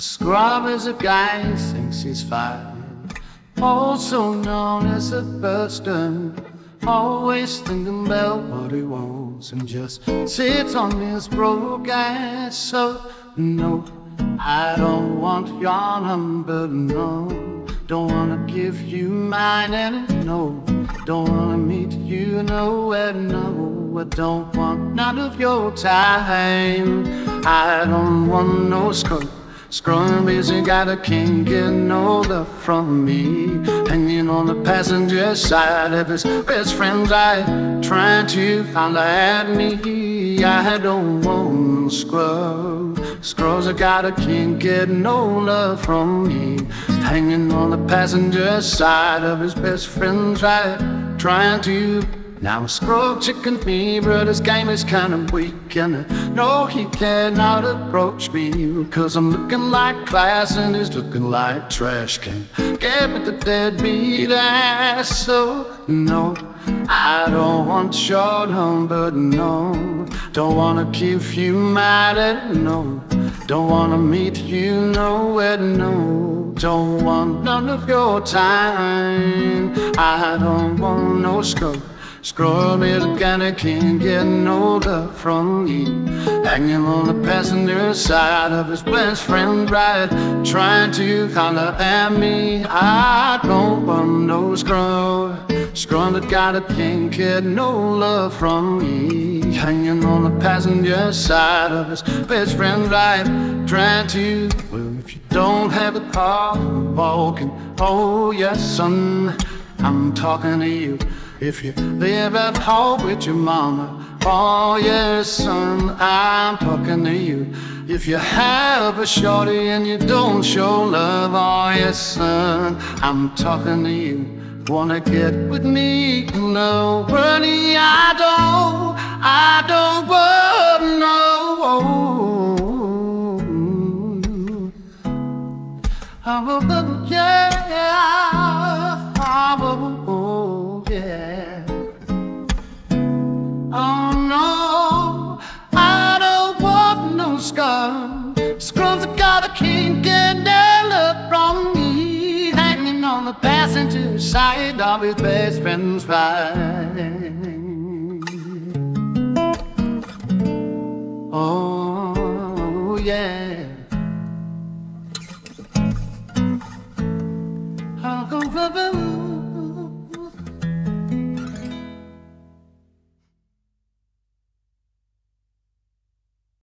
A scrub is a guy who thinks he's fine, also known as a buster. Always thinking about what he wants and just sits on his broke ass. So, no, I don't want your number, no. Don't wanna give you mine, and no, don't wanna meet you nowhere, no. I don't want none of your time. I don't want no screw. Screwing busy, got a king, get no love from me. Hanging on the passenger side of his best friend's eye, trying to find at me. I don't want no scrub. Scrubs, I got a king, get no love from me. Hanging on the passenger side of his best friend's ride, trying to now a scroll chicken me, his game is kinda weak And I know he cannot approach me Cause I'm looking like class and he's looking like trash. Can Get with the deadbeat ass So no, I don't want your number, no. Don't wanna keep you mad at no. Don't wanna meet you nowhere, no. Don't want none of your time. I don't want no scope I can't get no love from me. Hanging on the passenger side of his best friend's ride, trying to holler at me. I don't want no got a can't get no love from me. Hanging on the passenger side of his best friend's ride, trying to. Well, if you don't have a car, walking. Oh yes, son, I'm talking to you. If you live at home with your mama, oh yes, son, I'm talking to you. If you have a shorty and you don't show love, oh yes, son, I'm talking to you. Wanna get with me? No, honey, I don't, I don't want no. Oh, oh, oh, oh. yeah, want no scum. Scrubs got a king and look from me, hanging on the passenger side of his best friend's ride.